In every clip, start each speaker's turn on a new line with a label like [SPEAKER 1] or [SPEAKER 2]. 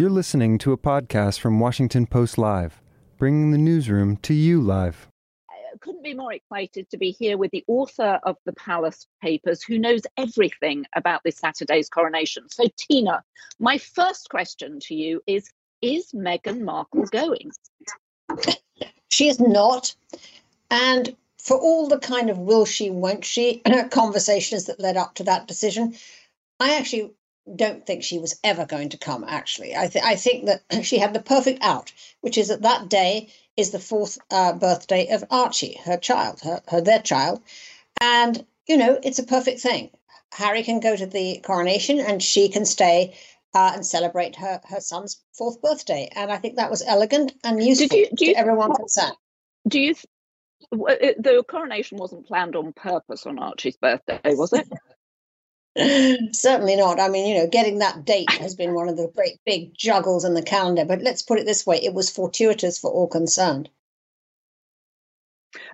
[SPEAKER 1] You're listening to a podcast from Washington Post Live, bringing the newsroom to you live.
[SPEAKER 2] I couldn't be more excited to be here with the author of the Palace Papers, who knows everything about this Saturday's coronation. So, Tina, my first question to you is Is Meghan Markle going?
[SPEAKER 3] She is not. And for all the kind of will she, won't she conversations that led up to that decision, I actually don't think she was ever going to come. Actually, I, th- I think that she had the perfect out, which is that that day is the fourth uh, birthday of Archie, her child, her, her their child, and you know it's a perfect thing. Harry can go to the coronation, and she can stay uh, and celebrate her her son's fourth birthday, and I think that was elegant and useful you, you, to everyone concerned.
[SPEAKER 2] Do you? Th- the coronation wasn't planned on purpose on Archie's birthday, was it?
[SPEAKER 3] Certainly not. I mean, you know, getting that date has been one of the great big juggles in the calendar. But let's put it this way it was fortuitous for all concerned.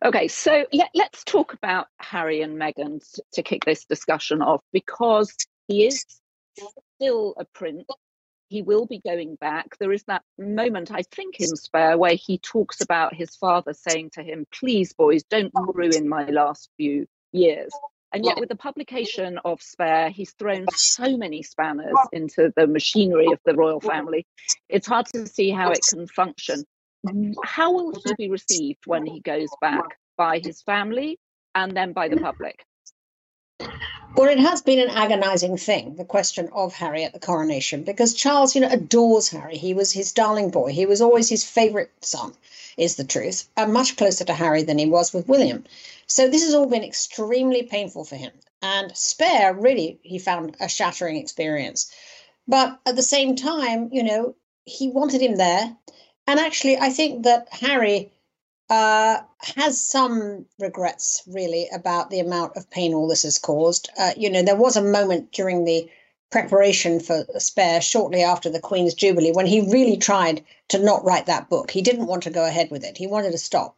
[SPEAKER 2] Okay, so let, us talk about Harry and Meghan to, to kick this discussion off because he is still a prince. He will be going back. There is that moment, I think, in Spare where he talks about his father saying to him, Please, boys, don't ruin my last few years. And yet, with the publication of Spare, he's thrown so many spanners into the machinery of the royal family. It's hard to see how it can function. How will he be received when he goes back by his family and then by the public?
[SPEAKER 3] Well, it has been an agonizing thing, the question of Harry at the coronation, because Charles, you know, adores Harry. He was his darling boy. He was always his favorite son, is the truth, and much closer to Harry than he was with William. So this has all been extremely painful for him. And Spare, really, he found a shattering experience. But at the same time, you know, he wanted him there. And actually, I think that Harry uh, has some regrets, really, about the amount of pain all this has caused. Uh, you know, there was a moment during the preparation for Spare shortly after the Queen's Jubilee when he really tried to not write that book. He didn't want to go ahead with it, he wanted to stop.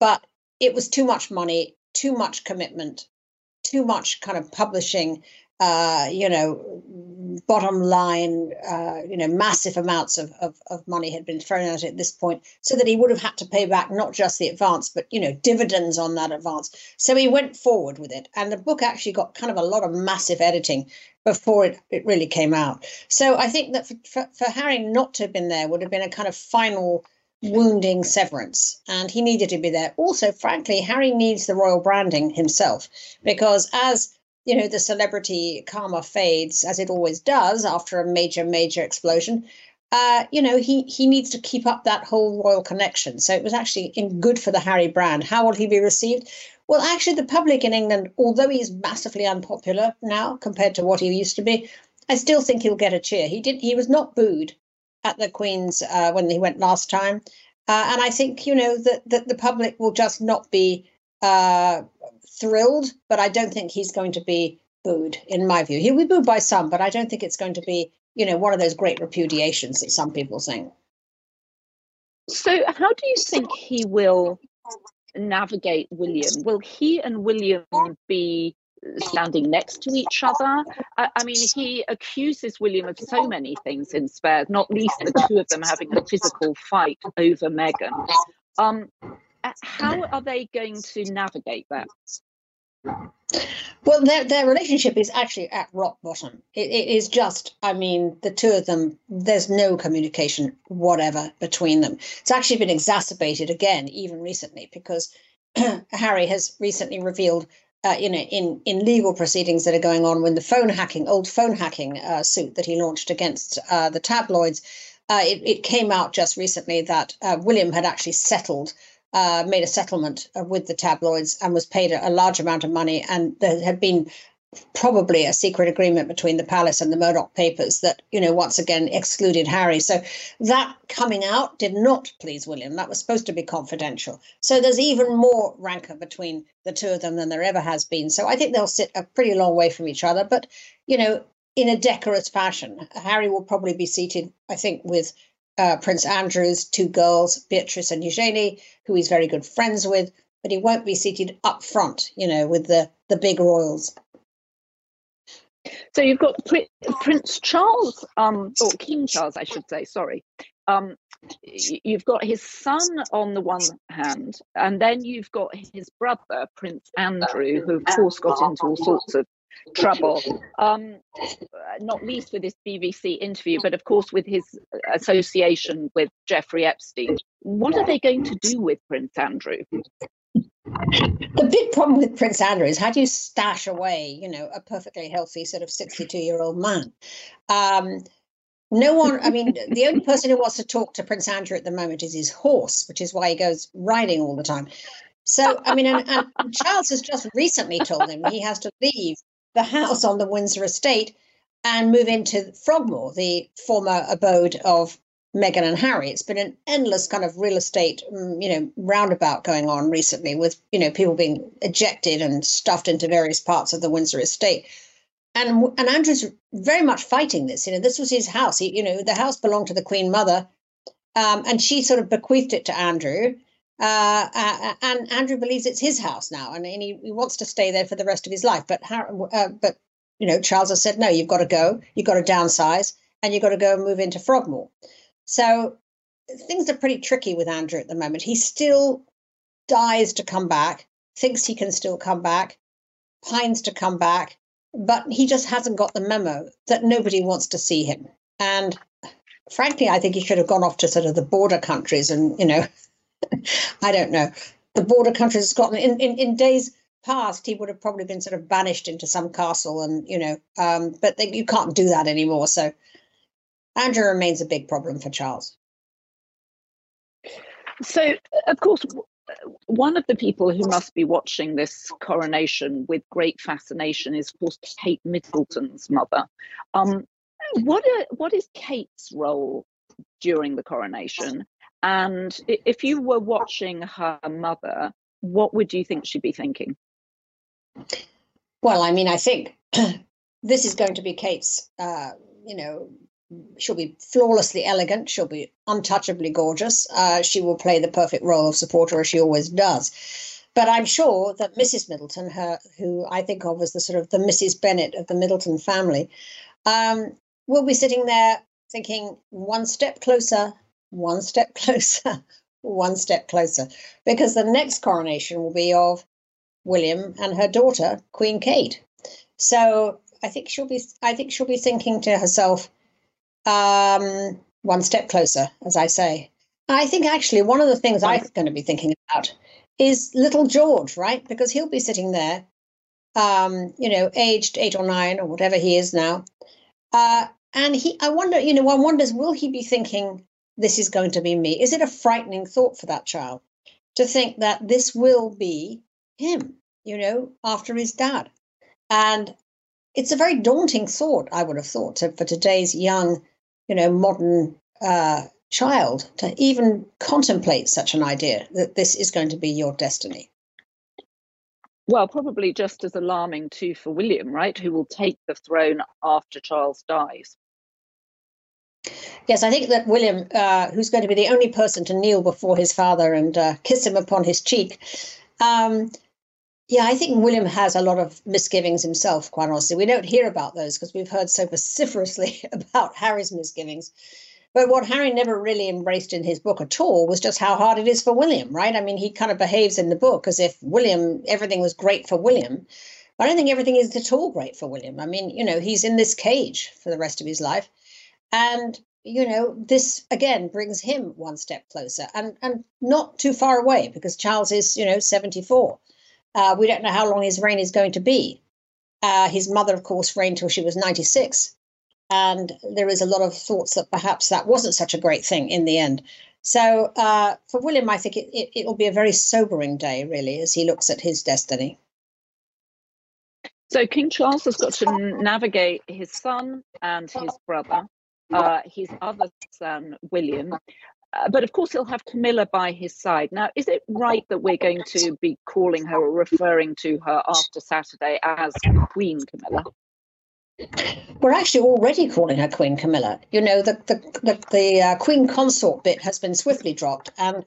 [SPEAKER 3] But it was too much money, too much commitment, too much kind of publishing, uh, you know, bottom line, uh, you know, massive amounts of, of, of money had been thrown at it at this point, so that he would have had to pay back not just the advance, but, you know, dividends on that advance. So he went forward with it. And the book actually got kind of a lot of massive editing before it, it really came out. So I think that for, for, for Harry not to have been there would have been a kind of final wounding severance and he needed to be there also frankly harry needs the royal branding himself because as you know the celebrity karma fades as it always does after a major major explosion uh, you know he he needs to keep up that whole royal connection. So it was actually in good for the harry brand. How will he be received? Well actually the public in england although he's massively unpopular now compared to what he used to be i still think he'll get a cheer. He did he was not booed at the Queen's uh, when he went last time. Uh, and I think, you know, that, that the public will just not be uh, thrilled, but I don't think he's going to be booed, in my view. He'll be booed by some, but I don't think it's going to be, you know, one of those great repudiations that some people think.
[SPEAKER 2] So, how do you think he will navigate William? Will he and William be standing next to each other. I, I, mean, he accuses William of so many things in Spare, not least the two of them having a physical fight over Meghan. Um, how are they going to navigate that?
[SPEAKER 3] Well, their their relationship is actually at rock bottom. It, it is just, I mean, the two of them. There's no communication whatever between them. It's actually been exacerbated again, even recently, because Harry has recently revealed uh, you know, in, in legal proceedings that are going on when the phone hacking, old phone hacking uh, suit that he launched against uh, the tabloids, uh, it, it, came out just recently that uh, William had actually settled, uh, made a settlement with the tabloids and was paid a, a large amount of money. And there had been probably a secret agreement between the palace and the Murdoch papers that, you know, once again excluded Harry. So that coming out did not please William. That was supposed to be confidential. So there's even more rancor between the two of them than there ever has been. So I think they'll sit a pretty long way from each other, but, you know, in a decorous fashion. Harry will probably be seated, I think, with uh, Prince Andrew's two girls, Beatrice and Eugenie, who he's very good friends with, but he won't be seated up front, you know, with the the big royals.
[SPEAKER 2] So you've got Prince Charles, um, or King Charles, I should say. Sorry. Um, you've got his son on the one hand, and then you've got his brother, Prince Andrew, who of course got into all sorts of trouble. Um, not least with this BBC interview, but of course with his association with Jeffrey Epstein. What are they going to do with Prince Andrew?
[SPEAKER 3] The big problem with Prince Andrew is how do you stash away, you know, a perfectly healthy sort of 62 year old man? Um, no one, I mean, the only person who wants to talk to Prince Andrew at the moment is his horse, which is why he goes riding all the time. So, I mean, and, and Charles has just recently told him he has to leave the house on the Windsor estate and move into Frogmore, the former abode of Meghan and Harry. It's been an endless kind of real estate, mm, you know, roundabout going on recently with, you know, people being ejected and stuffed into various parts of the Windsor estate. And, and Andrew's very much fighting this. You know, this was his house. He, you know, the house belonged to the Queen Mother, um, and she sort of bequeathed it to Andrew. Uh, uh, and Andrew believes it's his house now, and, and he, he, wants to stay there for the rest of his life. But uh, but you know, Charles has said no. You've got to go. You've got to downsize, and you've got to go and move into Frogmore. So things are pretty tricky with Andrew at the moment. He still dies to come back, thinks he can still come back, pines to come back, but he just hasn't got the memo that nobody wants to see him. And frankly, I think he should have gone off to sort of the border countries and, you know, I don't know, the border countries of Scotland. In, in, in days past, he would have probably been sort of banished into some castle and, you know, um, but they, you can't do that anymore. So Andrew remains a big problem for Charles.
[SPEAKER 2] So, of course, one of the people who must be watching this coronation with great fascination is, of course, Kate Middleton's mother. Um, what are, what is Kate's role during the coronation? And if you were watching her mother, what would you think she'd be thinking?
[SPEAKER 3] Well, I mean, I think this is going to be Kate's, uh, you know, she'll be flawlessly elegant. She'll be untouchably gorgeous. Uh, she will play the perfect role of supporter as she always does. But I'm sure that Mrs. Middleton, her who I think of as the sort of the Mrs. Bennet of the Middleton family, um, will be sitting there thinking one step closer, one step closer, one step closer, because the next coronation will be of William and her daughter, Queen Kate. So I think she'll be I think she'll be thinking to herself, um, one step closer, as I say. I think actually one of the things I'm going to be thinking about is little George, right? Because he'll be sitting there, um, you know, aged eight or nine or whatever he is now. Uh, and he, I wonder, you know, one wonders, will he be thinking, this is going to be me? Is it a frightening thought for that child to think that this will be him, you know, after his dad? And it's a very daunting thought, I would have thought, to, for today's young you know, modern uh, child to even contemplate such an idea that this is going to be your destiny.
[SPEAKER 2] Well, probably just as alarming too for William, right, who will take the throne after Charles dies.
[SPEAKER 3] Yes, I think that William, uh, who's going to be the only person to kneel before his father and uh, kiss him upon his cheek, um, yeah, I think William has a lot of misgivings himself, quite honestly. We don't hear about those because we've heard so vociferously about Harry's misgivings. But what Harry never really embraced in his book at all was just how hard it is for William, right? I mean, he kind of behaves in the book as if William, everything was great for William. I don't think everything is at all great for William. I mean, you know, he's in this cage for the rest of his life. And, you know, this again brings him one step closer and, and not too far away because Charles is, you know, 74. Uh, we don't know how long his reign is going to be. Uh, his mother, of course, reigned till she was 96. And there is a lot of thoughts that perhaps that wasn't such a great thing in the end. So uh, for William, I think it, it, it'll be a very sobering day, really, as he looks at his destiny.
[SPEAKER 2] So King Charles has got to navigate his son and his brother, uh, his other son William, uh, but of course, he'll have Camilla by his side. Now, is it right that we're going to be calling her or referring to her after Saturday as Queen Camilla?
[SPEAKER 3] We're actually already calling her Queen Camilla. You know, the the the, the uh, Queen Consort bit has been swiftly dropped, and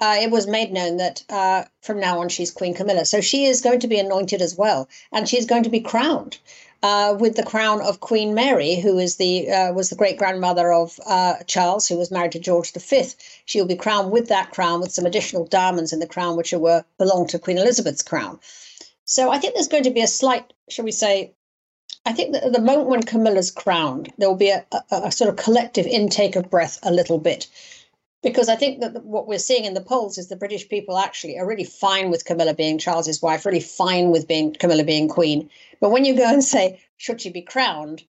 [SPEAKER 3] uh, it was made known that uh, from now on she's Queen Camilla. So she is going to be anointed as well, and she's going to be crowned. Uh, with the crown of Queen Mary, who is the uh, was the great grandmother of uh, Charles, who was married to George V. She will be crowned with that crown, with some additional diamonds in the crown, which were belonged to Queen Elizabeth's crown. So I think there's going to be a slight, shall we say, I think that at the moment when Camilla's crowned, there will be a, a, a sort of collective intake of breath a little bit because I think that what we're seeing in the polls is the British people actually are really fine with Camilla being Charles's wife, really fine with being Camilla being queen. But when you go and say, should she be crowned?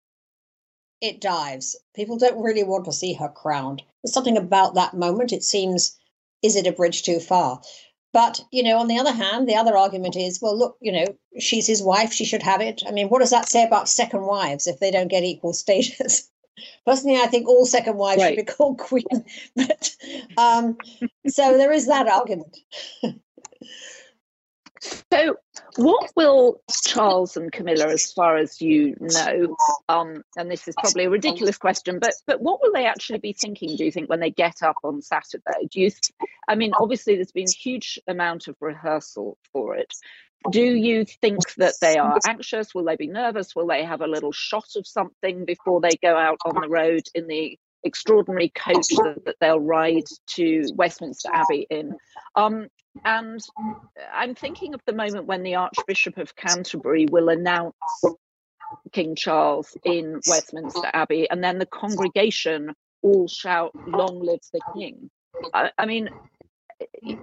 [SPEAKER 3] It dives. People don't really want to see her crowned. There's something about that moment. It seems, is it a bridge too far? But, you know, on the other hand, the other argument is, well, look, you know, she's his wife. She should have it. I mean, what does that say about second wives if they don't get equal status? Personally, I think all second wives right. should be called queen. But um, so there is that argument.
[SPEAKER 2] so, what will Charles and Camilla, as far as you know, um, and this is probably a ridiculous question, but but what will they actually be thinking? Do you think when they get up on Saturday? Do you? Th- I mean, obviously, there's been a huge amount of rehearsal for it do you think that they are anxious? Will they be nervous? Will they have a little shot of something before they go out on the road in the extraordinary coach that, they'll ride to Westminster Abbey in? Um, and I'm thinking of the moment when the Archbishop of Canterbury will announce King Charles in Westminster Abbey, and then the congregation all shout, Long live the King. I, I mean,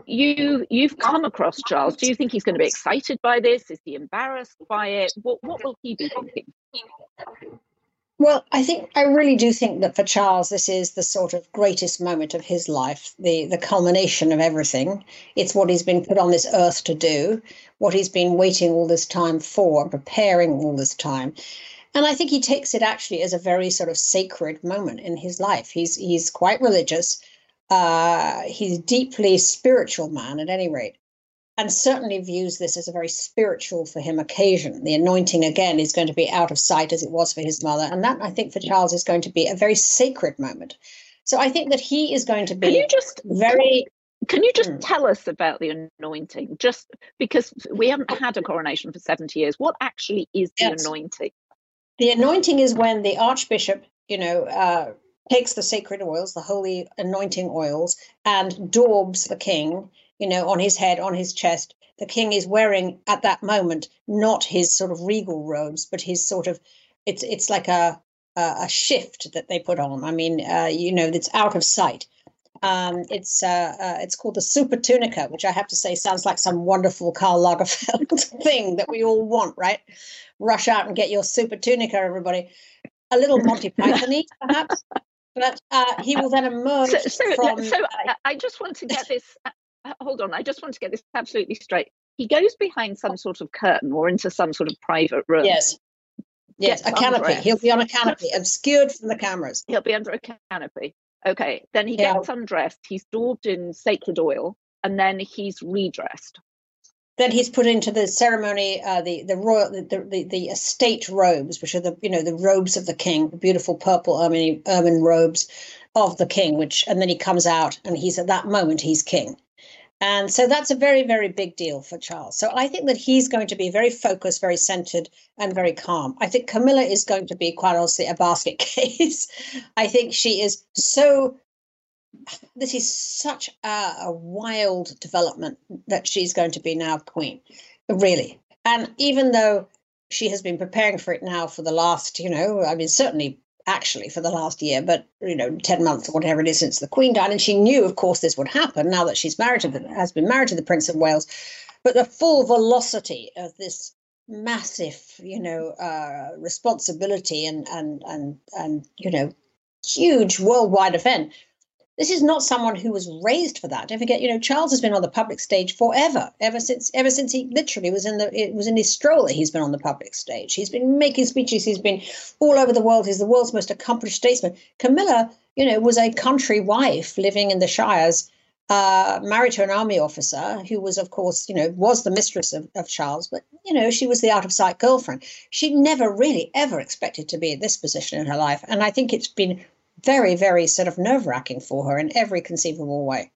[SPEAKER 2] you you've come across Charles. Do you think he's going to be excited by this? Is he embarrassed by it? What what will he be thinking?
[SPEAKER 3] Well, I think I really do think that for Charles, this is the sort of greatest moment of his life, the the culmination of everything. It's what he's been put on this earth to do, what he's been waiting all this time for, preparing all this time. And I think he takes it actually as a very sort of sacred moment in his life. He's he's quite religious uh, he's a deeply spiritual man at any rate, and certainly views this as a very spiritual for him occasion. The anointing again is going to be out of sight as it was for his mother, and that I think for Charles is going to be a very sacred moment. So I think that he is going to be
[SPEAKER 2] can you just
[SPEAKER 3] very.
[SPEAKER 2] Can you just mm. tell us about the anointing? Just because we haven't had a coronation for 70 years, what actually is the yes. anointing?
[SPEAKER 3] The anointing is when the archbishop, you know, uh, takes the sacred oils, the holy anointing oils, and daubs the king, you know, on his head, on his chest. The king is wearing at that moment not his sort of regal robes, but his sort of it's it's like a a, a shift that they put on. I mean, uh, you know, it's out of sight. Um, it's uh, uh, it's called the super tunica, which I have to say sounds like some wonderful Karl Lagerfeld thing that we all want, right? Rush out and get your super tunica, everybody. A little Monty Python perhaps, but uh, he will then emerge so, so, from.
[SPEAKER 2] So uh, I just want to get this. Uh, uh, hold on, I just want to get this absolutely straight. He goes behind some sort of curtain or into some sort of private room.
[SPEAKER 3] Yes. Yes, a canopy. He'll be on a canopy, obscured from the cameras.
[SPEAKER 2] He'll be under a canopy. Okay. Then he gets undressed. He's daubed in sacred oil, and then he's redressed
[SPEAKER 3] then he's put into the ceremony uh, the the royal the, the, the estate robes, which are the you know the robes of the king, the beautiful purple ermine ermine robes of the king. Which and then he comes out and he's at that moment he's king, and so that's a very very big deal for Charles. So I think that he's going to be very focused, very centered, and very calm. I think Camilla is going to be quite honestly a basket case. I think she is so this is such a, a, wild development that she's going to be now queen, really. And even though she has been preparing for it now for the last, you know, I mean, certainly actually for the last year, but you know, ten months or whatever it is since the Queen died, and she knew, of course, this would happen now that she's married to the, has been married to the Prince of Wales. But the full velocity of this massive, you know, uh, responsibility and and and and you know, huge worldwide event this is not someone who was raised for that. Don't forget, you know, Charles has been on the public stage forever, ever since ever since he literally was in the it was in his stroller. He's been on the public stage. He's been making speeches. He's been all over the world. He's the world's most accomplished statesman. Camilla, you know, was a country wife living in the Shires, uh, married to an army officer who was, of course, you know, was the mistress of, of Charles, but you know, she was the out of sight girlfriend. She never really ever expected to be in this position in her life, and I think it's been very, very sort of nerve wracking for her in every conceivable way.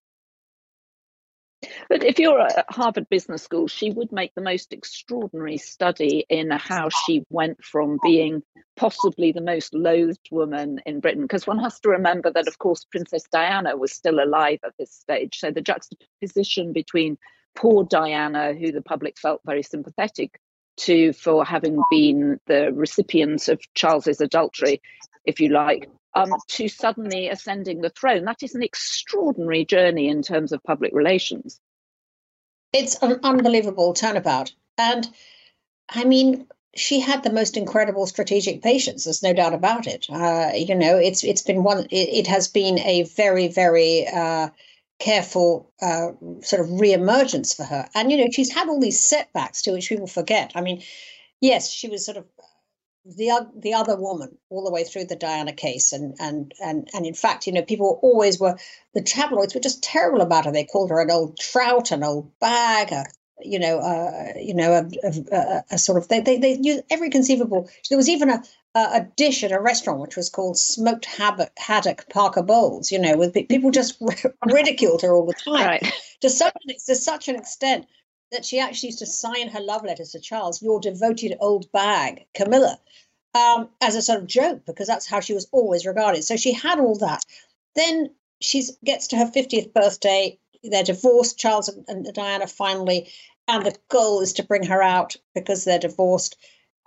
[SPEAKER 2] But if you're at Harvard Business School, she would make the most extraordinary study in how she went from being possibly the most loathed woman in Britain. Because one has to remember that, of course, Princess Diana was still alive at this stage. So the juxtaposition between poor Diana, who the public felt very sympathetic to for having been the recipient of Charles's adultery, if you like, um, to suddenly ascending the throne. That is an extraordinary journey in terms of public relations.
[SPEAKER 3] It's an unbelievable turnabout. And I mean, she had the most incredible strategic patience. There's no doubt about it. Uh, you know, it's it's been one. It, it has been a very very uh, careful uh, sort of reemergence for her. And you know, she's had all these setbacks to which people forget. I mean, yes, she was sort of the the other woman all the way through the Diana case, and and and and in fact, you know, people always were the tabloids were just terrible about her. They called her an old trout, an old bag, a you know, uh, you know, a, a, a, sort of they they they used every conceivable. There was even a a dish at a restaurant which was called smoked haddock Parker Bowles. You know, with people just ridiculed her all the time right. to such to such an extent that she actually used to sign her love letters to Charles, your devoted old bag, Camilla, um, as a sort of joke, because that's how she was always regarded. So she had all that. Then she gets to her 50th birthday. They're divorced, Charles and, and Diana finally, and the goal is to bring her out because they're divorced.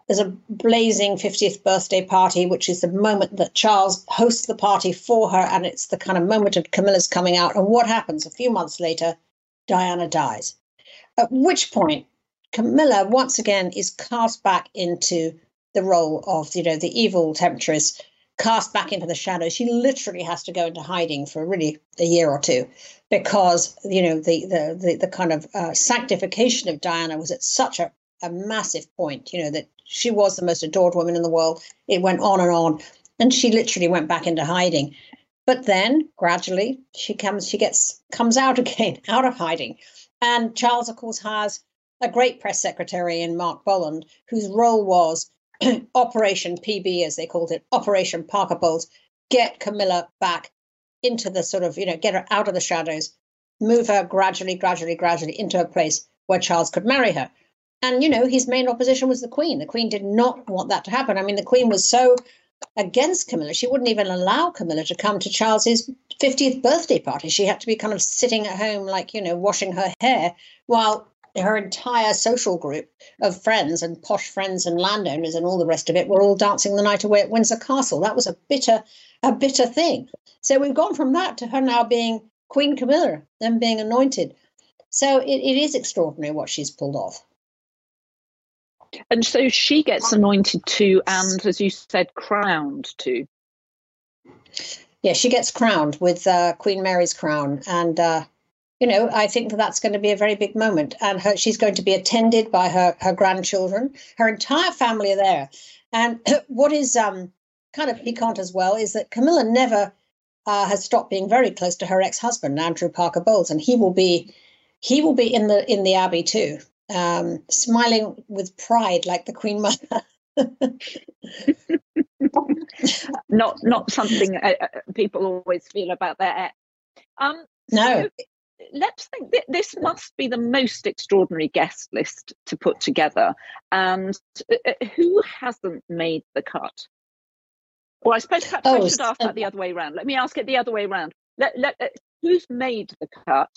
[SPEAKER 3] There's a blazing 50th birthday party, which is the moment that Charles hosts the party for her, and it's the kind of moment of Camilla's coming out. And what happens? A few months later, Diana dies. At which point, Camilla once again is cast back into the role of, you know, the evil temptress, cast back into the shadows. She literally has to go into hiding for really a year or two because, you know, the the the, the kind of uh, sanctification of Diana was at such a, a massive point, you know, that she was the most adored woman in the world. It went on and on. And she literally went back into hiding. But then gradually she comes, she gets comes out again, out of hiding and Charles, of course, has a great press secretary in Mark Bolland, whose role was Operation PB, as they called it, Operation Parker Bowles, get Camilla back into the sort of, you know, get her out of the shadows, move her gradually, gradually, gradually into a place where Charles could marry her. And, you know, his main opposition was the Queen. The Queen did not want that to happen. I mean, the Queen was so against Camilla. She wouldn't even allow Camilla to come to Charles's 50th birthday party. She had to be kind of sitting at home, like, you know, washing her hair, while her entire social group of friends and posh friends and landowners and all the rest of it were all dancing the night away at Windsor Castle. That was a bitter, a bitter thing. So we've gone from that to her now being Queen Camilla, then being anointed. So it, it is extraordinary what she's pulled off.
[SPEAKER 2] And so she gets anointed too, and as you said, crowned too.
[SPEAKER 3] Yeah, she gets crowned with uh, Queen Mary's crown, and uh, you know I think that that's going to be a very big moment. And her, she's going to be attended by her her grandchildren. Her entire family are there. And what is um, kind of piquant as well is that Camilla never uh, has stopped being very close to her ex-husband Andrew Parker Bowles, and he will be he will be in the in the abbey too um, smiling with pride like the Queen Mother.
[SPEAKER 2] not not something uh, uh, people always feel about their ex.
[SPEAKER 3] Um, no. So
[SPEAKER 2] let's think that this must be the most extraordinary guest list to put together. And uh, uh who hasn't made the cut? Well, I suppose perhaps oh, I should ask that the other way around. Let me ask it the other way around. Let, let, uh, who's made the cut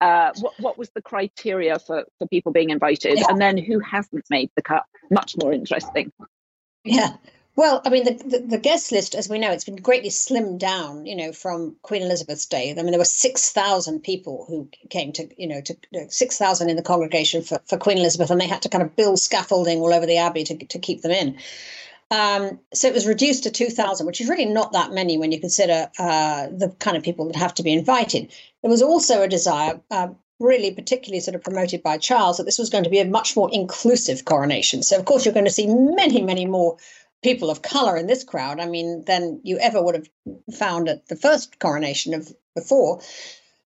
[SPEAKER 2] uh, what, what was the criteria for, for people being invited? Yeah. and then who hasn't made the cut? Much more interesting.
[SPEAKER 3] Yeah. Well i mean the, the, the, guest list as we know it's been greatly slimmed down you know from queen elizabeth's day. I mean there were 6000 people who came to you know to 6000 in the congregation for, for queen elizabeth and they had to kind of build scaffolding all over the abbey to, to keep them in um, so it was reduced to 2,000, which is really not that many when you consider uh, the kind of people that have to be invited. There was also a desire, uh, really particularly sort of promoted by Charles, that this was going to be a much more inclusive coronation. So, of course, you're going to see many, many more people of color in this crowd. I mean, than you ever would have found at the first coronation of before.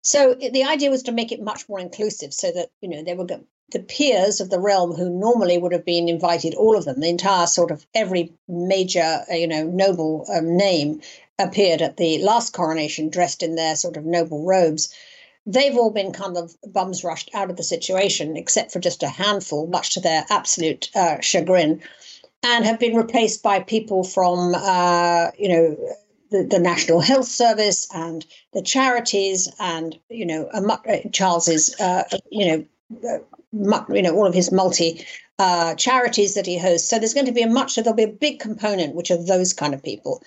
[SPEAKER 3] So the idea was to make it much more inclusive, so that you know there were the peers of the realm who normally would have been invited, all of them, the entire sort of every major, uh, you know, noble um, name appeared at the last coronation dressed in their sort of noble robes. they've all been kind of bums rushed out of the situation, except for just a handful, much to their absolute uh, chagrin, and have been replaced by people from, uh, you know, the, the, National Health Service and the charities, and you know, uh, Charles's, uh, you know. You know all of his multi uh, charities that he hosts. So there's going to be a much, there'll be a big component, which are those kind of people.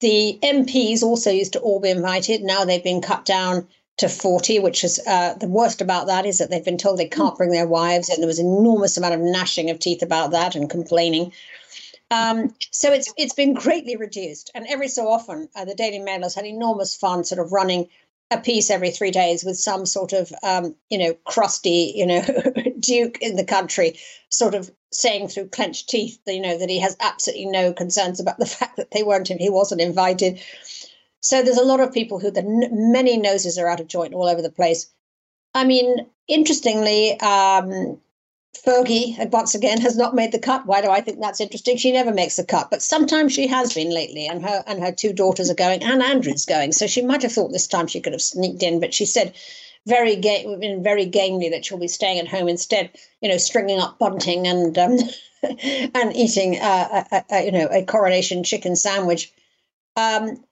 [SPEAKER 3] The MPs also used to all be invited. Now they've been cut down to 40, which is uh, the worst about that is that they've been told they can't bring their wives. And there was an enormous amount of gnashing of teeth about that and complaining. Um, so it's it's been greatly reduced. And every so often, uh, the Daily Mail has had enormous fun sort of running a piece every three days with some sort of um, you know crusty you know duke in the country sort of saying through clenched teeth you know that he has absolutely no concerns about the fact that they weren't he wasn't invited. So there's a lot of people who the many noses are out of joint all over the place. I mean interestingly um, Fergie, once again, has not made the cut. Why do I think that's interesting? She never makes the cut, but sometimes she has been lately, and her and her two daughters are going, and Andrew's going. So she might have thought this time she could have sneaked in, but she said very gay, very gamely that she'll be staying at home instead. You know, stringing up bunting and um, and eating, uh, a, a, you know, a coronation chicken sandwich. Um,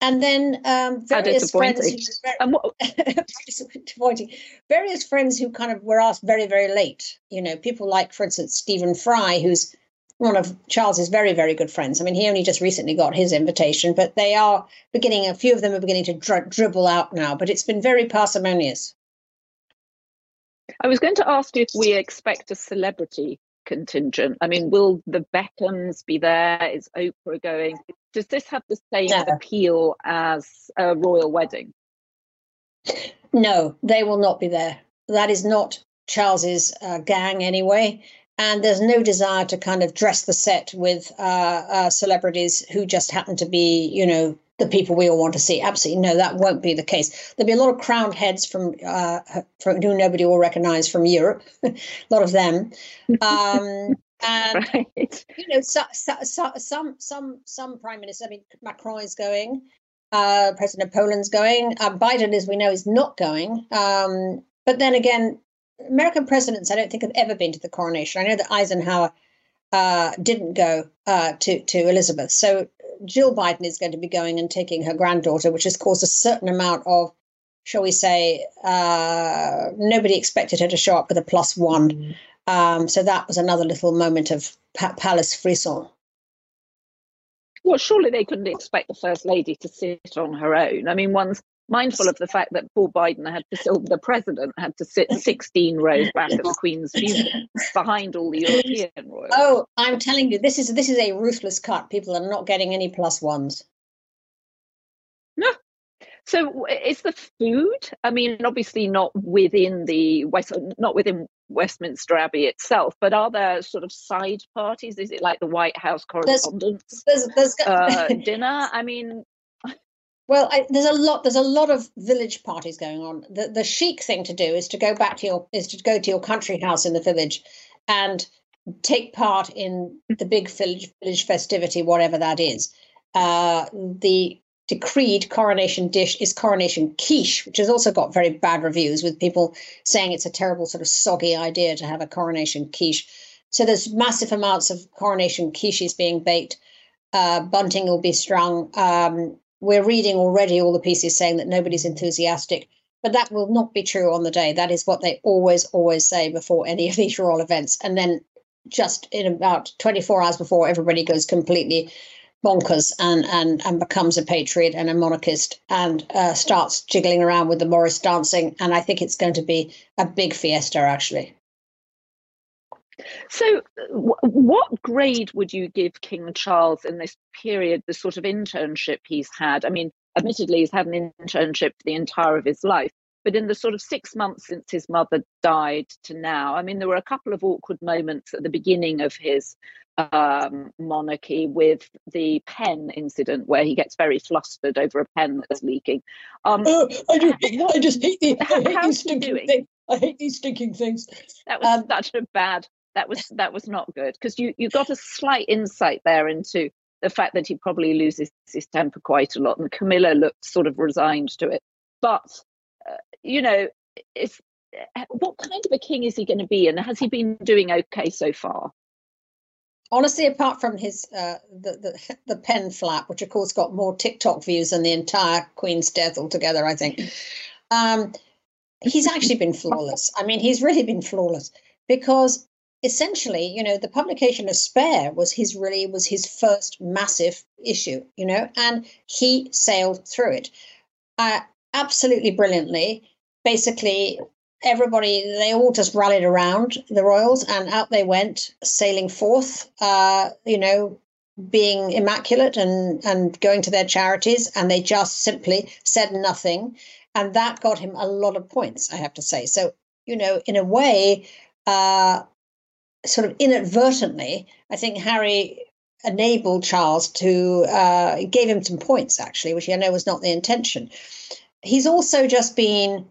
[SPEAKER 3] and then um, various friends who, disappointing. Various friends who kind of were asked very, very late. You know, people like, for instance, Stephen Fry, who's one of Charles's very, very good friends. I mean, he only just recently got his invitation, but they are beginning. A few of them are beginning to dri- dribble out now. But it's been very parsimonious.
[SPEAKER 2] I was going to ask if we expect a celebrity contingent. I mean, will the Beckhams be there? Is Oprah going? Does this have the same no. appeal as a royal wedding?
[SPEAKER 3] No, they will not be there. That is not Charles's uh, gang anyway. And there's no desire to kind of dress the set with uh, uh, celebrities who just happen to be, you know, the people we all want to see. Absolutely no, that won't be the case. There'll be a lot of crowned heads from, uh, from who nobody will recognise from Europe, a lot of them. Um, and right. you know, so, so, so, some some some prime minister. I mean, Macron is going. Uh, President Poland's going. Uh, Biden, as we know, is not going. Um, but then again, American presidents, I don't think have ever been to the coronation. I know that Eisenhower uh, didn't go uh, to to Elizabeth. So Jill Biden is going to be going and taking her granddaughter, which has caused a certain amount of, shall we say, uh, nobody expected her to show up with a plus one. Um, so that was another little moment of pa- palace frisson.
[SPEAKER 2] Well, surely they couldn't expect the First Lady to sit on her own. I mean, one's mindful of the fact that Paul Biden had to, sit, the president had to sit 16 rows back at the Queen's funeral behind all the European royals.
[SPEAKER 3] Oh, I'm telling you, this is this is a ruthless cut. People are not getting any plus ones.
[SPEAKER 2] No, so is the food? I mean, obviously not within the West, not within Westminster Abbey itself, but are there sort of side parties? Is it like the White House Correspondents' there's, there's, there's, uh, dinner? I mean,
[SPEAKER 3] well, I, there's a lot. There's a lot of village parties going on. The the chic thing to do is to go back to your is to go to your country house in the village, and take part in the big village village festivity, whatever that is. Uh, the decreed coronation dish is coronation quiche, which has also got very bad reviews with people saying it's a terrible sort of soggy idea to have a coronation quiche. So there's massive amounts of coronation quiches being baked. Uh, bunting will be strung. Um, we're reading already all the pieces saying that nobody's enthusiastic, but that will not be true on the day. That is what they always, always say before any of these royal events. And then just in about 24 hours before, everybody goes completely bonkers and and and becomes a patriot and a monarchist and uh, starts jiggling around with the Morris dancing. And I think it's going to be a big fiesta, actually.
[SPEAKER 2] So, w- what grade would you give King Charles in this period, the sort of internship he's had? I mean, admittedly, he's had an internship the entire of his life, but in the sort of six months since his mother died to now, I mean, there were a couple of awkward moments at the beginning of his um, monarchy with the pen incident where he gets very flustered over a pen that's leaking.
[SPEAKER 3] Um, uh, I, just, I just hate, the, I hate these stinking things. I hate these stinking things.
[SPEAKER 2] That was um, such a bad. That was that was not good because you you got a slight insight there into the fact that he probably loses his temper quite a lot, and Camilla looked sort of resigned to it. But you know, is what kind of a king is he going to be, and has he been doing okay so far?
[SPEAKER 3] honestly, apart from his uh, the, the the pen flap, which of course got more TikTok views than the entire Queen's death altogether, I think. Um, he's actually been flawless. I mean, he's really been flawless because essentially, you know, the publication of Spare was his really was his first massive issue, you know, and he sailed through it uh, absolutely brilliantly. Basically, everybody they all just rallied around the royals and out they went sailing forth uh, you know being immaculate and and going to their charities and they just simply said nothing. And that got him a lot of points i have to say. So you know in a way uh, sort of inadvertently i think harry enabled charles to uh, gave him some points actually which i know was not the intention. He's also just been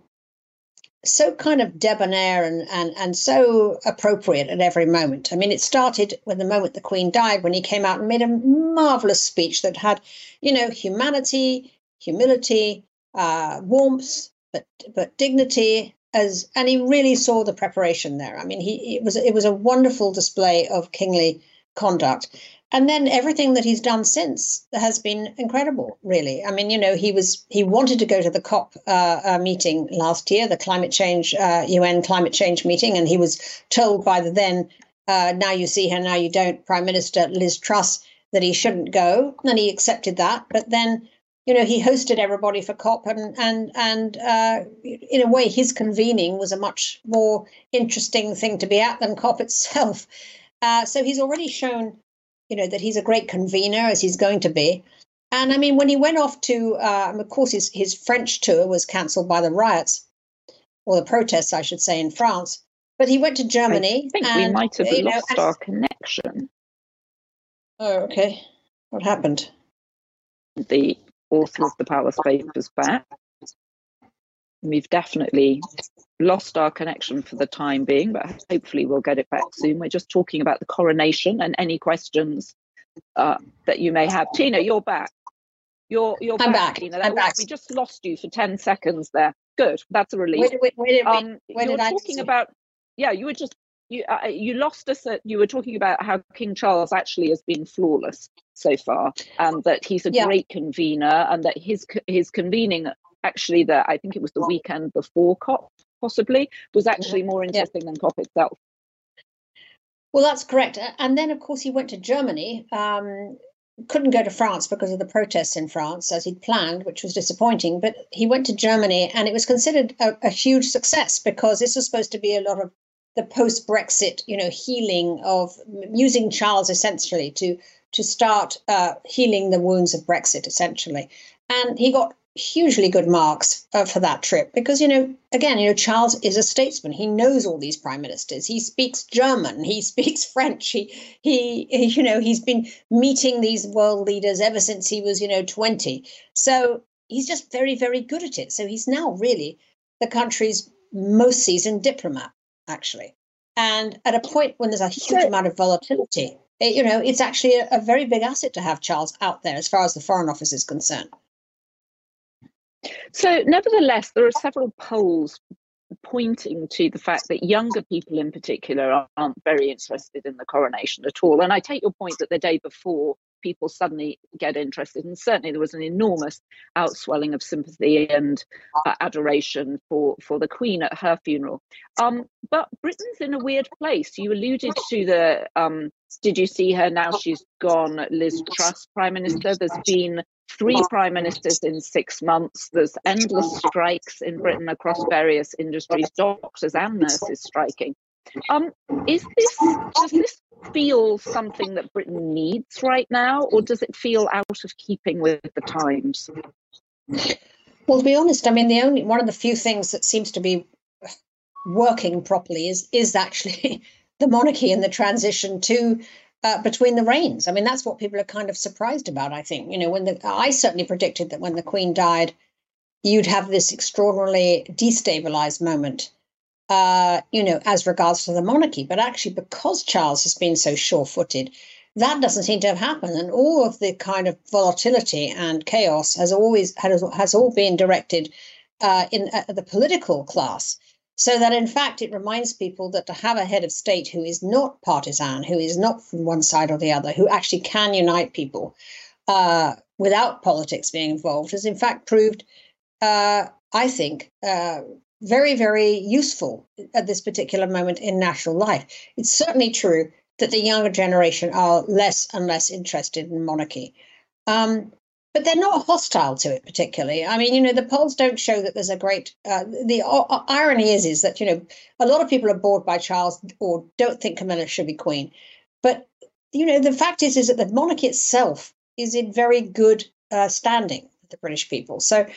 [SPEAKER 3] so kind of debonair and, and, and so appropriate at every moment. I mean, it started when the moment the Queen died, when he came out and made a marvelous speech that had, you know, humanity, humility, uh, warmth, but but dignity. As and he really saw the preparation there. I mean, he it was it was a wonderful display of kingly conduct, and then everything that he's done since has been incredible really. I mean you know he was he wanted to go to the cop uh, uh, meeting last year the climate change uh, un climate change meeting and he was told by the then uh, now you see her now you don't prime minister liz truss that he shouldn't go. And he accepted that. But then you know he hosted everybody for cop and and and uh, in a way his convening was a much more interesting thing to be at than cop itself. Uh, so he's already shown you know, that he's a great convener as he's going to be. And I mean, when he went off to, uh, of course, his, his French tour was cancelled by the riots, or the protests, I should say, in France. But he went to Germany.
[SPEAKER 2] I think
[SPEAKER 3] and,
[SPEAKER 2] we might have lost know, our connection.
[SPEAKER 3] Oh, okay. What happened?
[SPEAKER 2] The author of the Palace Papers back. We've definitely lost our connection for the time being, but hopefully we'll get it back soon. We're just talking about the coronation and any questions uh, that you may have. Tina, you're back. You're you're
[SPEAKER 3] I'm
[SPEAKER 2] back,
[SPEAKER 3] back.
[SPEAKER 2] Tina.
[SPEAKER 3] I'm back.
[SPEAKER 2] We just lost you for ten seconds there. Good, that's a relief.
[SPEAKER 3] Where, where, where did,
[SPEAKER 2] um,
[SPEAKER 3] where
[SPEAKER 2] you were
[SPEAKER 3] I
[SPEAKER 2] talking about yeah, you were just you uh, you lost us at you were talking about how King Charles actually has been flawless so far, and that he's a
[SPEAKER 3] Yeah.
[SPEAKER 2] great convener, and that his his convening actually the I think it was the weekend before COP possibly was actually more interesting than COP itself.
[SPEAKER 3] Well, that's correct. And then, of course, he went to Germany. Um, couldn't go to France because of the protests in France as he'd planned, which was disappointing. But he went to Germany, and it was considered a, a huge success because this was supposed to be a lot of the post-Brexit, you know, healing of using Charles essentially to to start uh, healing the wounds of Brexit, essentially. And he got hugely good marks uh, for that trip because you know again you know charles is a statesman. He knows all these prime ministers. He speaks german. He speaks french. He he you know he's been meeting these world leaders ever since he was you know 20 so he's just very very good at it. So he's now really the country's most seasoned diplomat actually. And at a point when there's a huge amount of volatility it, you know it's actually a, a very big asset to have charles out there as far as the foreign office is concerned
[SPEAKER 2] So, nevertheless, there are several polls pointing to the fact that younger people in particular aren't very interested in the coronation at all. And I take your point that the day before, people suddenly get interested. And certainly there was an enormous outswelling of sympathy and uh, adoration for, for the Queen at her funeral. Um, but Britain's in a weird place. You alluded to the, um, did you see her now? She's gone, Liz Truss, Prime Minister. There's been three prime ministers in six months. There's endless strikes in Britain across various industries, doctors and nurses striking. Um, is this does this feel something that Britain needs right now, or does it feel out of keeping with the times?
[SPEAKER 3] Well, to be honest, I mean, the only one of the few things that seems to be working properly is is actually the monarchy and the transition to uh, between the reigns. I mean, that's what people are kind of surprised about. I think you know when the I certainly predicted that when the Queen died, you'd have this extraordinarily destabilized moment. Uh, you know, as regards to the monarchy, but actually, because Charles has been so sure-footed, that doesn't seem to have happened, and all of the kind of volatility and chaos has always has, has all been directed uh, in uh, the political class. So that in fact, it reminds people that to have a head of state who is not partisan, who is not from one side or the other, who actually can unite people uh, without politics being involved, has in fact proved, uh, I think, uh, very, very useful at this particular moment in national life. It's certainly true that the younger generation are less and less interested in monarchy. Um, but they're not hostile to it particularly. I mean, you know, the polls don't show that there's a great. Uh, the uh, irony is, is that you know, a lot of people are bored by Charles or don't think Camilla should be queen. But you know, the fact is, is that the monarchy itself is in very good uh, standing with the British people. So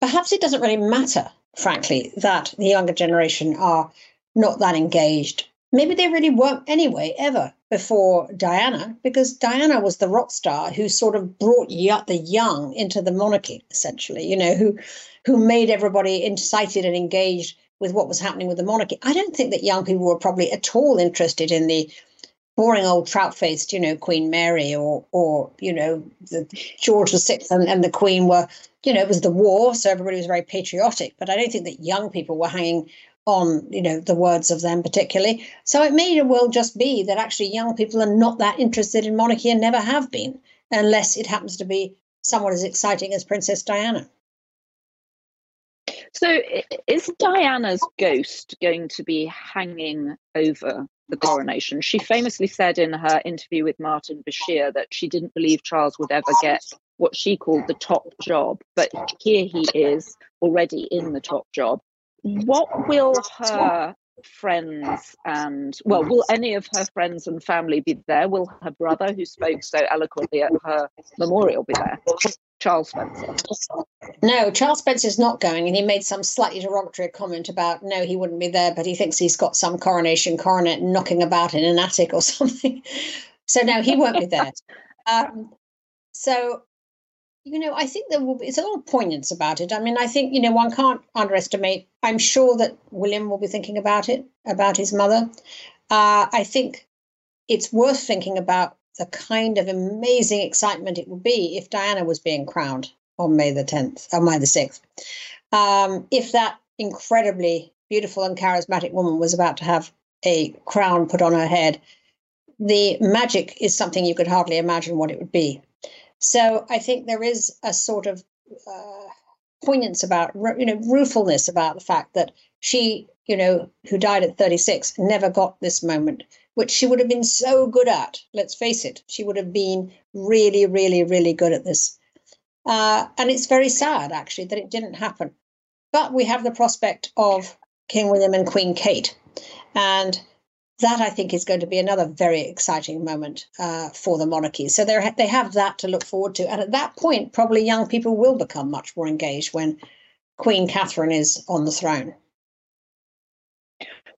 [SPEAKER 3] perhaps it doesn't really matter, frankly, that the younger generation are not that engaged. Maybe they really weren't anyway, ever before Diana, because Diana was the rock star who sort of brought the young into the monarchy, essentially, you know, who who made everybody incited and engaged with what was happening with the monarchy. I don't think that young people were probably at all interested in the boring old trout-faced, you know, Queen Mary or or you know the George Sixth and, and the Queen were, you know, it was the war, so everybody was very patriotic. But I don't think that young people were hanging on you know the words of them particularly. So it may well just be that actually young people are not that interested in monarchy and never have been unless it happens to be someone as exciting as princess diana.
[SPEAKER 2] So is diana's ghost going to be hanging over the coronation? She famously said in her interview with martin bashir that she didn't believe charles would ever get what she called the top job but here he is already in the top job what will her friends and well will any of her friends and family be there? Will her brother who spoke so eloquently at her memorial be there? Charles spencer.
[SPEAKER 3] No charles spencer is not going and he made some slightly derogatory comment about no he wouldn't be there but he thinks he's got some coronation coronet knocking about in an attic or something. So no he won't be there. Um, so you know, I think there will be, it's a lot of poignance about it. I mean, I think, you know, one can't underestimate, I'm sure that William will be thinking about it, about his mother. Uh, I think it's worth thinking about the kind of amazing excitement it would be if Diana was being crowned on May the 10th, on May the 6th. Um, if that incredibly beautiful and charismatic woman was about to have a crown put on her head, the magic is something you could hardly imagine what it would be. So I think there is a sort of uh, poignance about, you know, ruefulness about the fact that she, you know, who died at 36, never got this moment, which she would have been so good at. Let's face it, she would have been really, really, really good at this. Uh, and it's very sad, actually, that it didn't happen. But we have the prospect of King William and Queen Kate. And that I think is going to be another very exciting moment uh, for the monarchy. So they they have that to look forward to, and at that point, probably young people will become much more engaged when Queen Catherine is on the throne.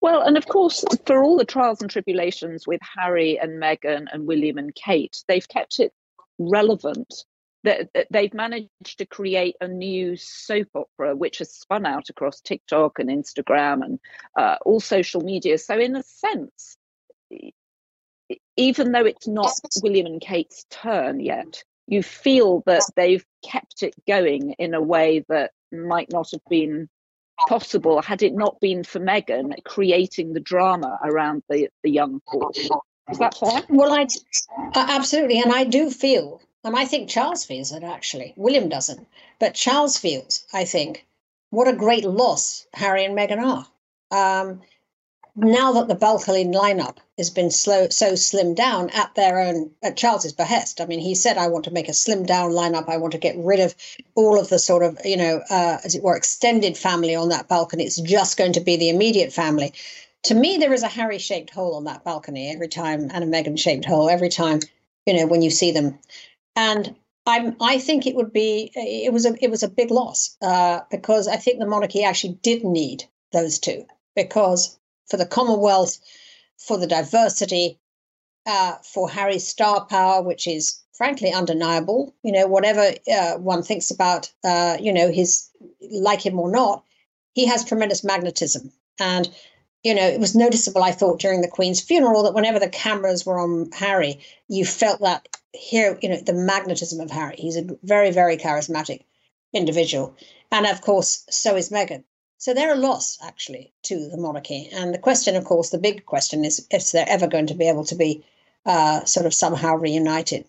[SPEAKER 2] Well, and of course, for all the trials and tribulations with Harry and Meghan and William and Kate, they've kept it relevant that, they've managed to create a new soap opera which has spun out across TikTok and Instagram and uh, all social media. So, in a sense, even though it's not William and Kate's turn yet, you feel that they've kept it going in a way that might not have been possible had it not been for Meghan creating the drama around the, the young four. Is that fair?
[SPEAKER 3] Well, I absolutely, and I do feel and I think Charles feels it actually. William doesn't. But Charles feels, I think, what a great loss Harry and Meghan are. Um, now that the balcony lineup has been slow, so slimmed down at their own, at Charles's behest. I mean, he said, I want to make a slimmed down lineup. I want to get rid of all of the sort of, you know, uh, as it were, extended family on that balcony. It's just going to be the immediate family. To me, there is a Harry shaped hole on that balcony every time, and a Meghan shaped hole every time, you know, when you see them and I'm, I think it would be it was a it was a big loss uh, because I think the monarchy actually did need those two because for the Commonwealth, for the diversity, uh, for Harry's star power, which is frankly undeniable. You know, whatever uh, one thinks about, uh, you know, his like him or not, he has tremendous magnetism, and you know, it was noticeable, I thought, during the Queen's funeral that whenever the cameras were on Harry, you felt that here, you know, the magnetism of Harry. He's a very, very charismatic individual. And of course, so is Meghan. So they're a loss, actually, to the monarchy. And the question, of course, the big question is if they're ever going to be able to be uh, sort of somehow reunited.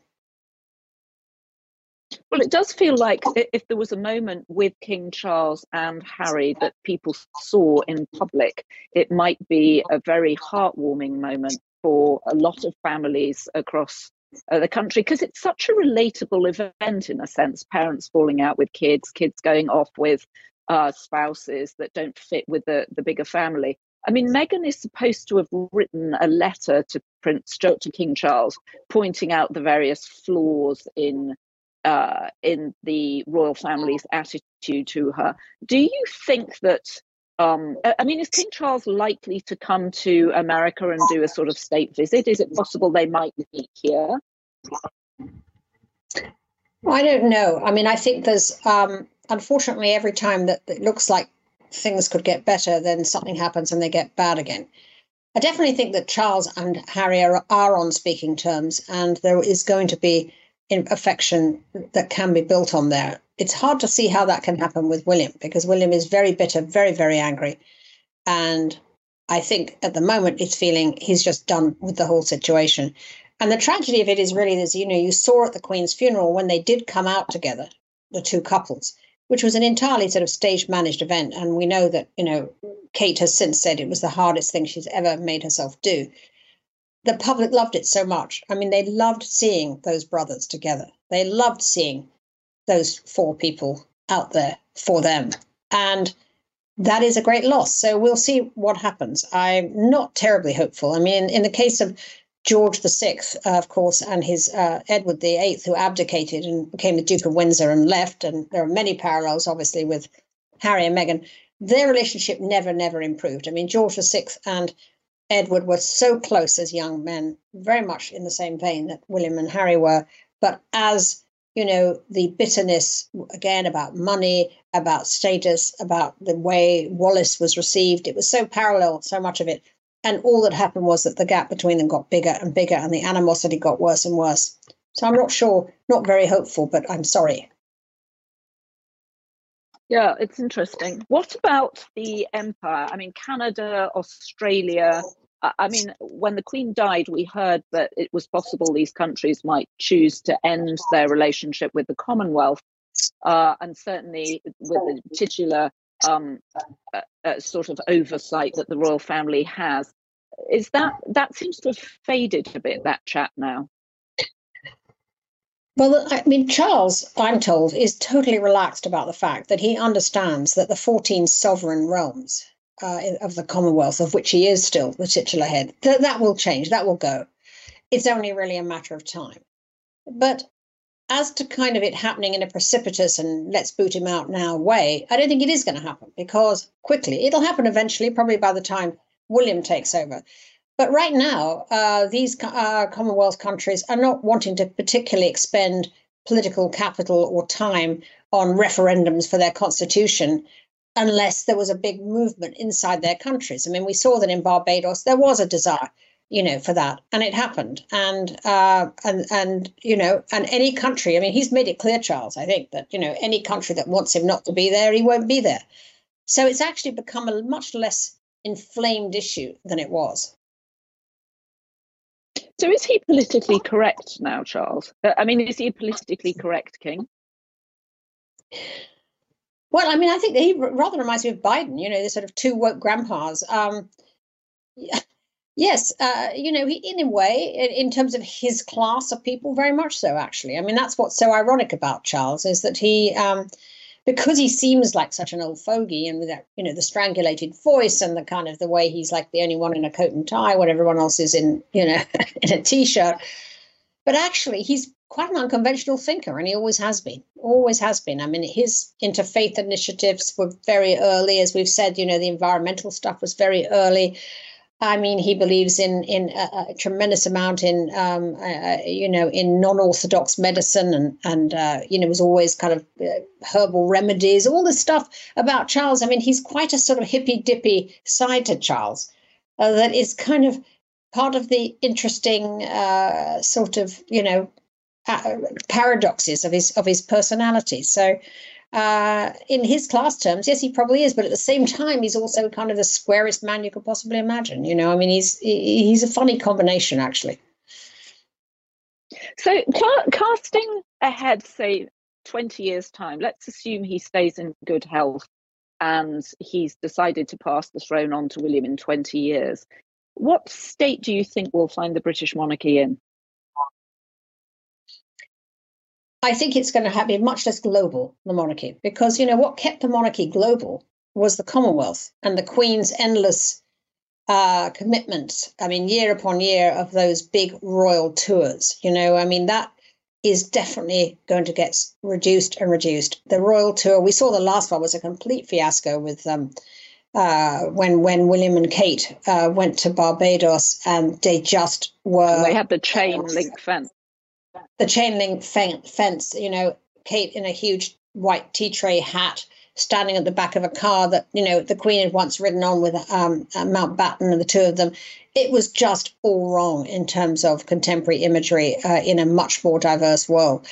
[SPEAKER 2] Well, it does feel like if there was a moment with King Charles and Harry that people saw in public, it might be a very heartwarming moment for a lot of families across uh, the country because it's such a relatable event in a sense parents falling out with kids, kids going off with uh, spouses that don't fit with the, the bigger family. I mean, Meghan is supposed to have written a letter to Prince to King Charles, pointing out the various flaws in uh, in the royal family's attitude to her. Do you think that? Um, I mean, is King Charles likely to come to America and do a sort of state visit? Is it possible they might meet here?
[SPEAKER 3] I don't know. I mean, I think there's um, unfortunately every time that it looks like things could get better, then something happens and they get bad again. I definitely think that Charles and Harry are, are on speaking terms, and there is going to be affection that can be built on there. It's hard to see how that can happen with William because William is very bitter, very, very angry. And I think at the moment it's feeling he's just done with the whole situation. And the tragedy of it is really this you know, you saw at the Queen's funeral when they did come out together, the two couples, which was an entirely sort of stage managed event. And we know that, you know, Kate has since said it was the hardest thing she's ever made herself do the public loved it so much. I mean, they loved seeing those brothers together. They loved seeing those four people out there for them. And that is a great loss. So we'll see what happens. I'm not terribly hopeful. I mean, in the case of George VI, uh, of course, and his uh, Edward VIII, who abdicated and became the Duke of Windsor and left, and there are many parallels, obviously, with Harry and Meghan. Their relationship never, never improved. I mean, George VI and Edward were so close as young men, very much in the same vein that William and Harry were. But as you know, the bitterness again about money, about status, about the way Wallis was received, it was so parallel, so much of it. And all that happened was that the gap between them got bigger and bigger, and the animosity got worse and worse. So I'm not sure, not very hopeful, but I'm sorry.
[SPEAKER 2] Yeah, it's interesting. What about the empire? I mean, Canada, Australia. I mean, when the Queen died, we heard that it was possible these countries might choose to end their relationship with the Commonwealth, uh, and certainly with the titular um, uh, uh, sort of oversight that the royal family has. Is that that seems to have faded a bit? That chat now.
[SPEAKER 3] Well, I mean, Charles, I'm told, is totally relaxed about the fact that he understands that the 14 sovereign realms uh, of the Commonwealth, of which he is still the titular head, that that will change, that will go. It's only really a matter of time. But as to kind of it happening in a precipitous and let's boot him out now way, I don't think it is going to happen because quickly it'll happen eventually, probably by the time William takes over. But right now, uh, these uh, Commonwealth countries are not wanting to particularly expend political capital or time on referendums for their constitution unless there was a big movement inside their countries. I mean, we saw that in Barbados there was a desire, you know, for that, and it happened. And uh, and and you know, and any country. I mean, he's made it clear, Charles. I think that you know, any country that wants him not to be there, he won't be there. So it's actually become a much less inflamed issue than it was.
[SPEAKER 2] So is he politically correct now, Charles? Uh, I mean, is he a politically correct king?
[SPEAKER 3] Well, I mean, I think he rather reminds me of Biden. You know, the sort of two woke grandpas. Um, yes, uh, you know, he, in a way, in, in, terms of his class of people, very much so. Actually, I mean, that's what's so ironic about Charles is that he. Um, because he seems like such an old fogey and with that, you know, the strangulated voice and the kind of the way he's like the only one in a coat and tie when everyone else is in, you know, in a t-shirt. But actually, he's quite an unconventional thinker, and he always has been. Always has been. I mean, his interfaith initiatives were very early, as we've said. You know, the environmental stuff was very early. I mean, he believes in in a, a tremendous amount in um, uh, you know in non-orthodox medicine and and uh, you know was always kind of uh, herbal remedies, all this stuff about Charles. I mean, he's quite a sort of hippy dippy side to Charles uh, that is kind of part of the interesting uh, sort of you know uh, paradoxes of his of his personality. So uh, in his class terms, yes, he probably is. But at the same time, he's also kind of the squarest man you could possibly imagine. You know, I mean, he's he's a funny combination, actually.
[SPEAKER 2] So, ca- casting ahead, say, 20 years' time, let's assume he stays in good health and he's decided to pass the throne on to William in 20 years. What state do you think we'll find the British monarchy in?
[SPEAKER 3] I think it's going to have, be much less global, the monarchy, because, you know, what kept the monarchy global was the Commonwealth and the Queen's endless uh, commitment. I mean, year upon year of those big royal tours, you know, I mean, that is definitely going to get reduced and reduced. The royal tour, we saw the last one was a complete fiasco with um, uh, when when William and Kate uh, went to Barbados and they just were.
[SPEAKER 2] They had the chain link fence
[SPEAKER 3] the chain link fence, you know, Kate in a huge white tea tray hat standing at the back of a car that, you know, the Queen had once ridden on with um, uh, Mountbatten and the two of them. It was just all wrong in terms of contemporary imagery uh, in a much more diverse world.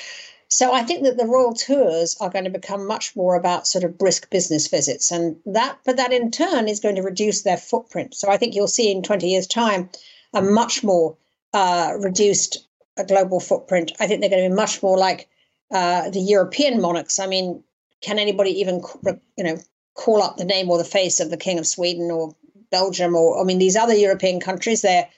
[SPEAKER 3] So I think that the royal tours are going to become much more about sort of brisk business visits, and that, but that in turn is going to reduce their footprint. So I think you'll see in 20 years' time a much more uh, reduced a global footprint. I think they're going to be much more like uh, the European monarchs. I mean, can anybody even you know call up the name or the face of the King of Sweden or Belgium or I mean these other European countries? Their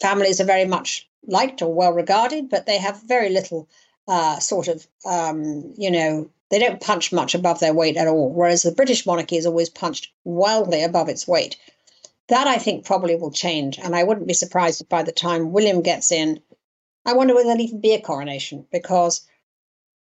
[SPEAKER 3] families are very much liked or well regarded, but they have very little uh, sort of um, you know they don't punch much above their weight at all. Whereas the British monarchy is always punched wildly above its weight. That I think probably will change, and I wouldn't be surprised if by the time William gets in, I wonder whether there'll even be a coronation because,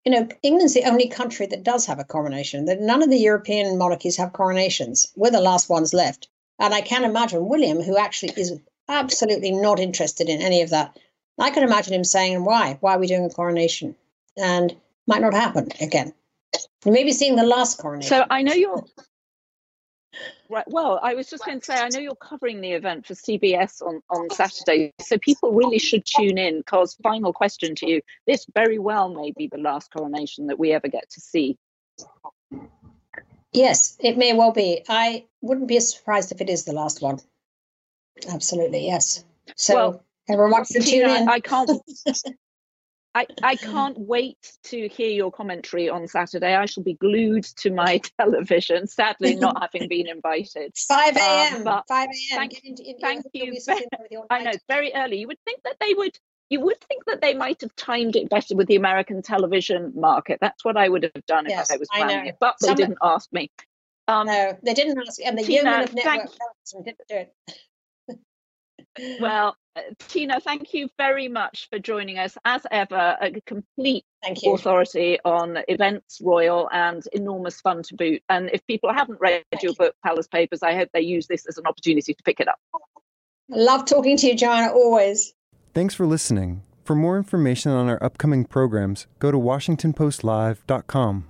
[SPEAKER 3] you know, England's the only country that does have a coronation. That none of the European monarchies have coronations. We're the last ones left. And I can imagine William, who actually is absolutely not interested in any of that. I can imagine him saying, Why? Why are we doing a coronation? And might not happen again. Maybe seeing the last coronation.
[SPEAKER 2] So I know you're Right. Well, I was just going to say, I know you're covering the event for CBS on, on Saturday, so people really should tune in. Because, final question to you this very well may be the last coronation that we ever get to see.
[SPEAKER 3] Yes, it may well be. I wouldn't be surprised if it is the last one. Absolutely, yes. So, well, everyone should tune in.
[SPEAKER 2] I can't. I, I can't wait to hear your commentary on Saturday. I shall be glued to my television, sadly not having been invited.
[SPEAKER 3] 5 a.m. Um, 5 a.m.
[SPEAKER 2] Thank, thank you. I know, it's very early. You would think that they would you would think that they might have timed it better with the American television market. That's what I would have done
[SPEAKER 3] yes,
[SPEAKER 2] if I was planning it, but they Some, didn't ask me.
[SPEAKER 3] Um, no, they didn't ask, me. and the Tina, Yeoman of Network didn't do it
[SPEAKER 2] well, Uh, Tina, thank you very much for joining us. As ever, a complete authority on events, royal, and enormous fun to boot. And if people haven't read thank your book, Palace Papers, I hope they use this as an opportunity to pick it up.
[SPEAKER 3] love talking to you, Joanna, always.
[SPEAKER 1] Thanks for listening. For more information on our upcoming programs, go to WashingtonPostLive.com.